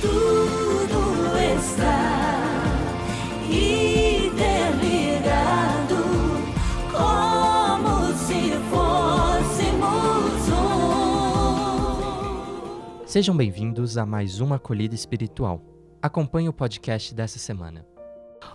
tudo está interligado, como se fôssemos um. Sejam bem-vindos a mais uma acolhida espiritual. Acompanhe o podcast dessa semana.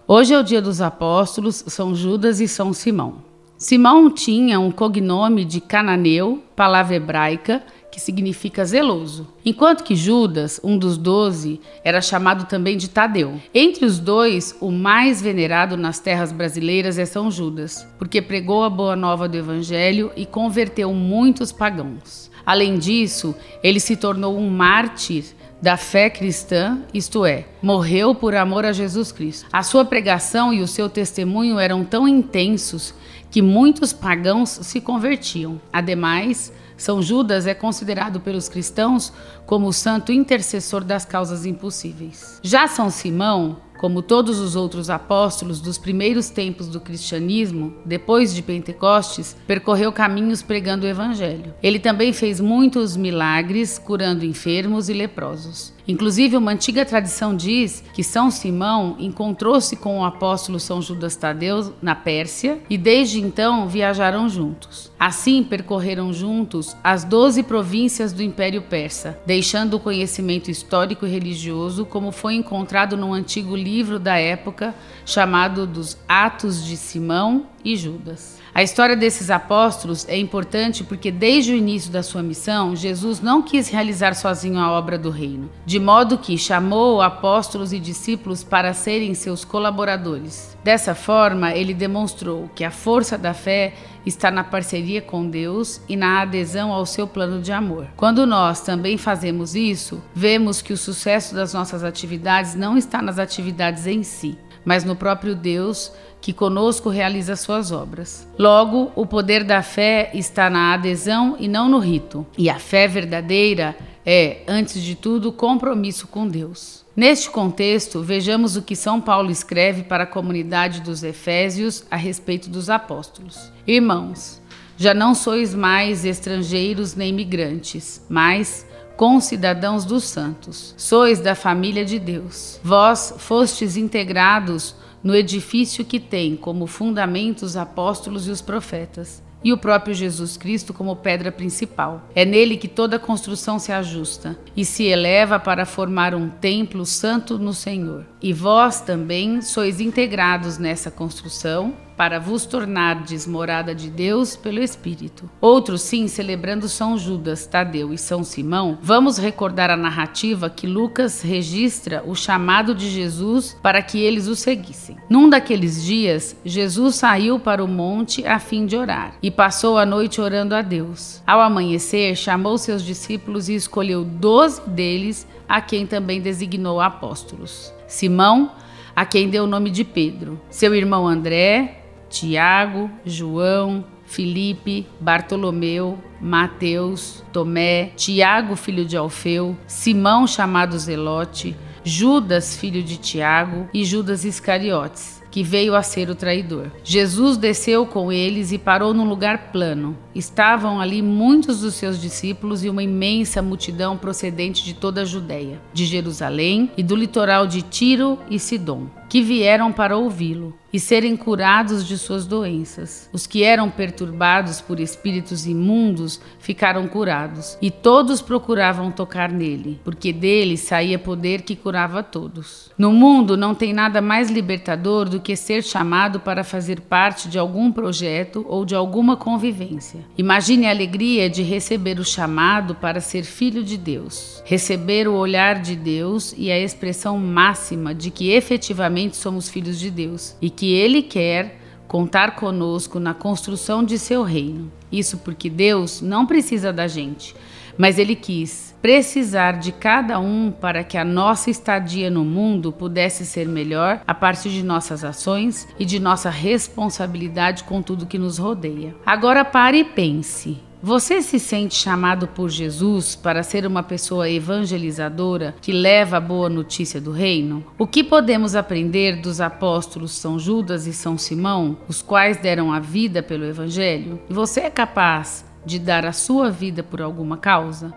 Hoje é o dia dos apóstolos, São Judas e São Simão. Simão tinha um cognome de cananeu, palavra hebraica, que significa zeloso, enquanto que Judas, um dos doze, era chamado também de Tadeu. Entre os dois, o mais venerado nas terras brasileiras é São Judas, porque pregou a boa nova do Evangelho e converteu muitos pagãos. Além disso, ele se tornou um mártir da fé cristã, isto é, morreu por amor a Jesus Cristo. A sua pregação e o seu testemunho eram tão intensos que muitos pagãos se convertiam. Ademais, são Judas é considerado pelos cristãos como o santo intercessor das causas impossíveis. Já São Simão, como todos os outros apóstolos dos primeiros tempos do cristianismo, depois de Pentecostes, percorreu caminhos pregando o evangelho. Ele também fez muitos milagres, curando enfermos e leprosos. Inclusive, uma antiga tradição diz que São Simão encontrou-se com o apóstolo São Judas Tadeu na Pérsia e desde então viajaram juntos. Assim, percorreram juntos as doze províncias do Império Persa, deixando o conhecimento histórico e religioso como foi encontrado num antigo livro da época chamado dos Atos de Simão e Judas. A história desses apóstolos é importante porque, desde o início da sua missão, Jesus não quis realizar sozinho a obra do reino, de modo que chamou apóstolos e discípulos para serem seus colaboradores. Dessa forma, ele demonstrou que a força da fé está na parceria com Deus e na adesão ao seu plano de amor. Quando nós também fazemos isso, vemos que o sucesso das nossas atividades não está nas atividades em si, mas no próprio Deus que conosco realiza suas obras. Logo, o poder da fé está na adesão e não no rito. E a fé verdadeira é, antes de tudo, compromisso com Deus. Neste contexto, vejamos o que São Paulo escreve para a comunidade dos Efésios a respeito dos apóstolos. Irmãos, já não sois mais estrangeiros nem migrantes, mas concidadãos dos santos. Sois da família de Deus. Vós fostes integrados no edifício que tem como fundamento os apóstolos e os profetas, e o próprio Jesus Cristo como pedra principal. É nele que toda construção se ajusta e se eleva para formar um templo santo no Senhor. E vós também sois integrados nessa construção para vos tornardes morada de Deus pelo Espírito. Outros, sim, celebrando São Judas, Tadeu e São Simão, vamos recordar a narrativa que Lucas registra o chamado de Jesus para que eles o seguissem. Num daqueles dias, Jesus saiu para o monte a fim de orar e passou a noite orando a Deus. Ao amanhecer, chamou seus discípulos e escolheu doze deles, a quem também designou apóstolos. Simão, a quem deu o nome de Pedro, seu irmão André, Tiago, João, Felipe, Bartolomeu, Mateus, Tomé, Tiago, filho de Alfeu, Simão, chamado Zelote, Judas, filho de Tiago, e Judas Iscariotes, que veio a ser o traidor. Jesus desceu com eles e parou num lugar plano. Estavam ali muitos dos seus discípulos e uma imensa multidão procedente de toda a Judéia, de Jerusalém e do litoral de Tiro e Sidom, que vieram para ouvi-lo e serem curados de suas doenças. Os que eram perturbados por espíritos imundos ficaram curados, e todos procuravam tocar nele, porque dele saía poder que curava todos. No mundo não tem nada mais libertador do que ser chamado para fazer parte de algum projeto ou de alguma convivência. Imagine a alegria de receber o chamado para ser filho de Deus, receber o olhar de Deus e a expressão máxima de que efetivamente somos filhos de Deus e que Ele quer contar conosco na construção de seu reino. Isso porque Deus não precisa da gente, mas Ele quis precisar de cada um para que a nossa estadia no mundo pudesse ser melhor a partir de nossas ações e de nossa responsabilidade com tudo que nos rodeia. Agora pare e pense. Você se sente chamado por Jesus para ser uma pessoa evangelizadora que leva a boa notícia do reino? O que podemos aprender dos apóstolos São Judas e São Simão, os quais deram a vida pelo evangelho? E você é capaz de dar a sua vida por alguma causa?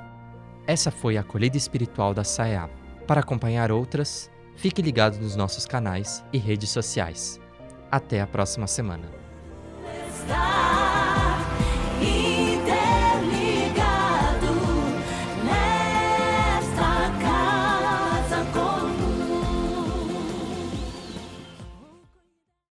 Essa foi a acolhida espiritual da SAEA. Para acompanhar outras, fique ligado nos nossos canais e redes sociais. Até a próxima semana. Está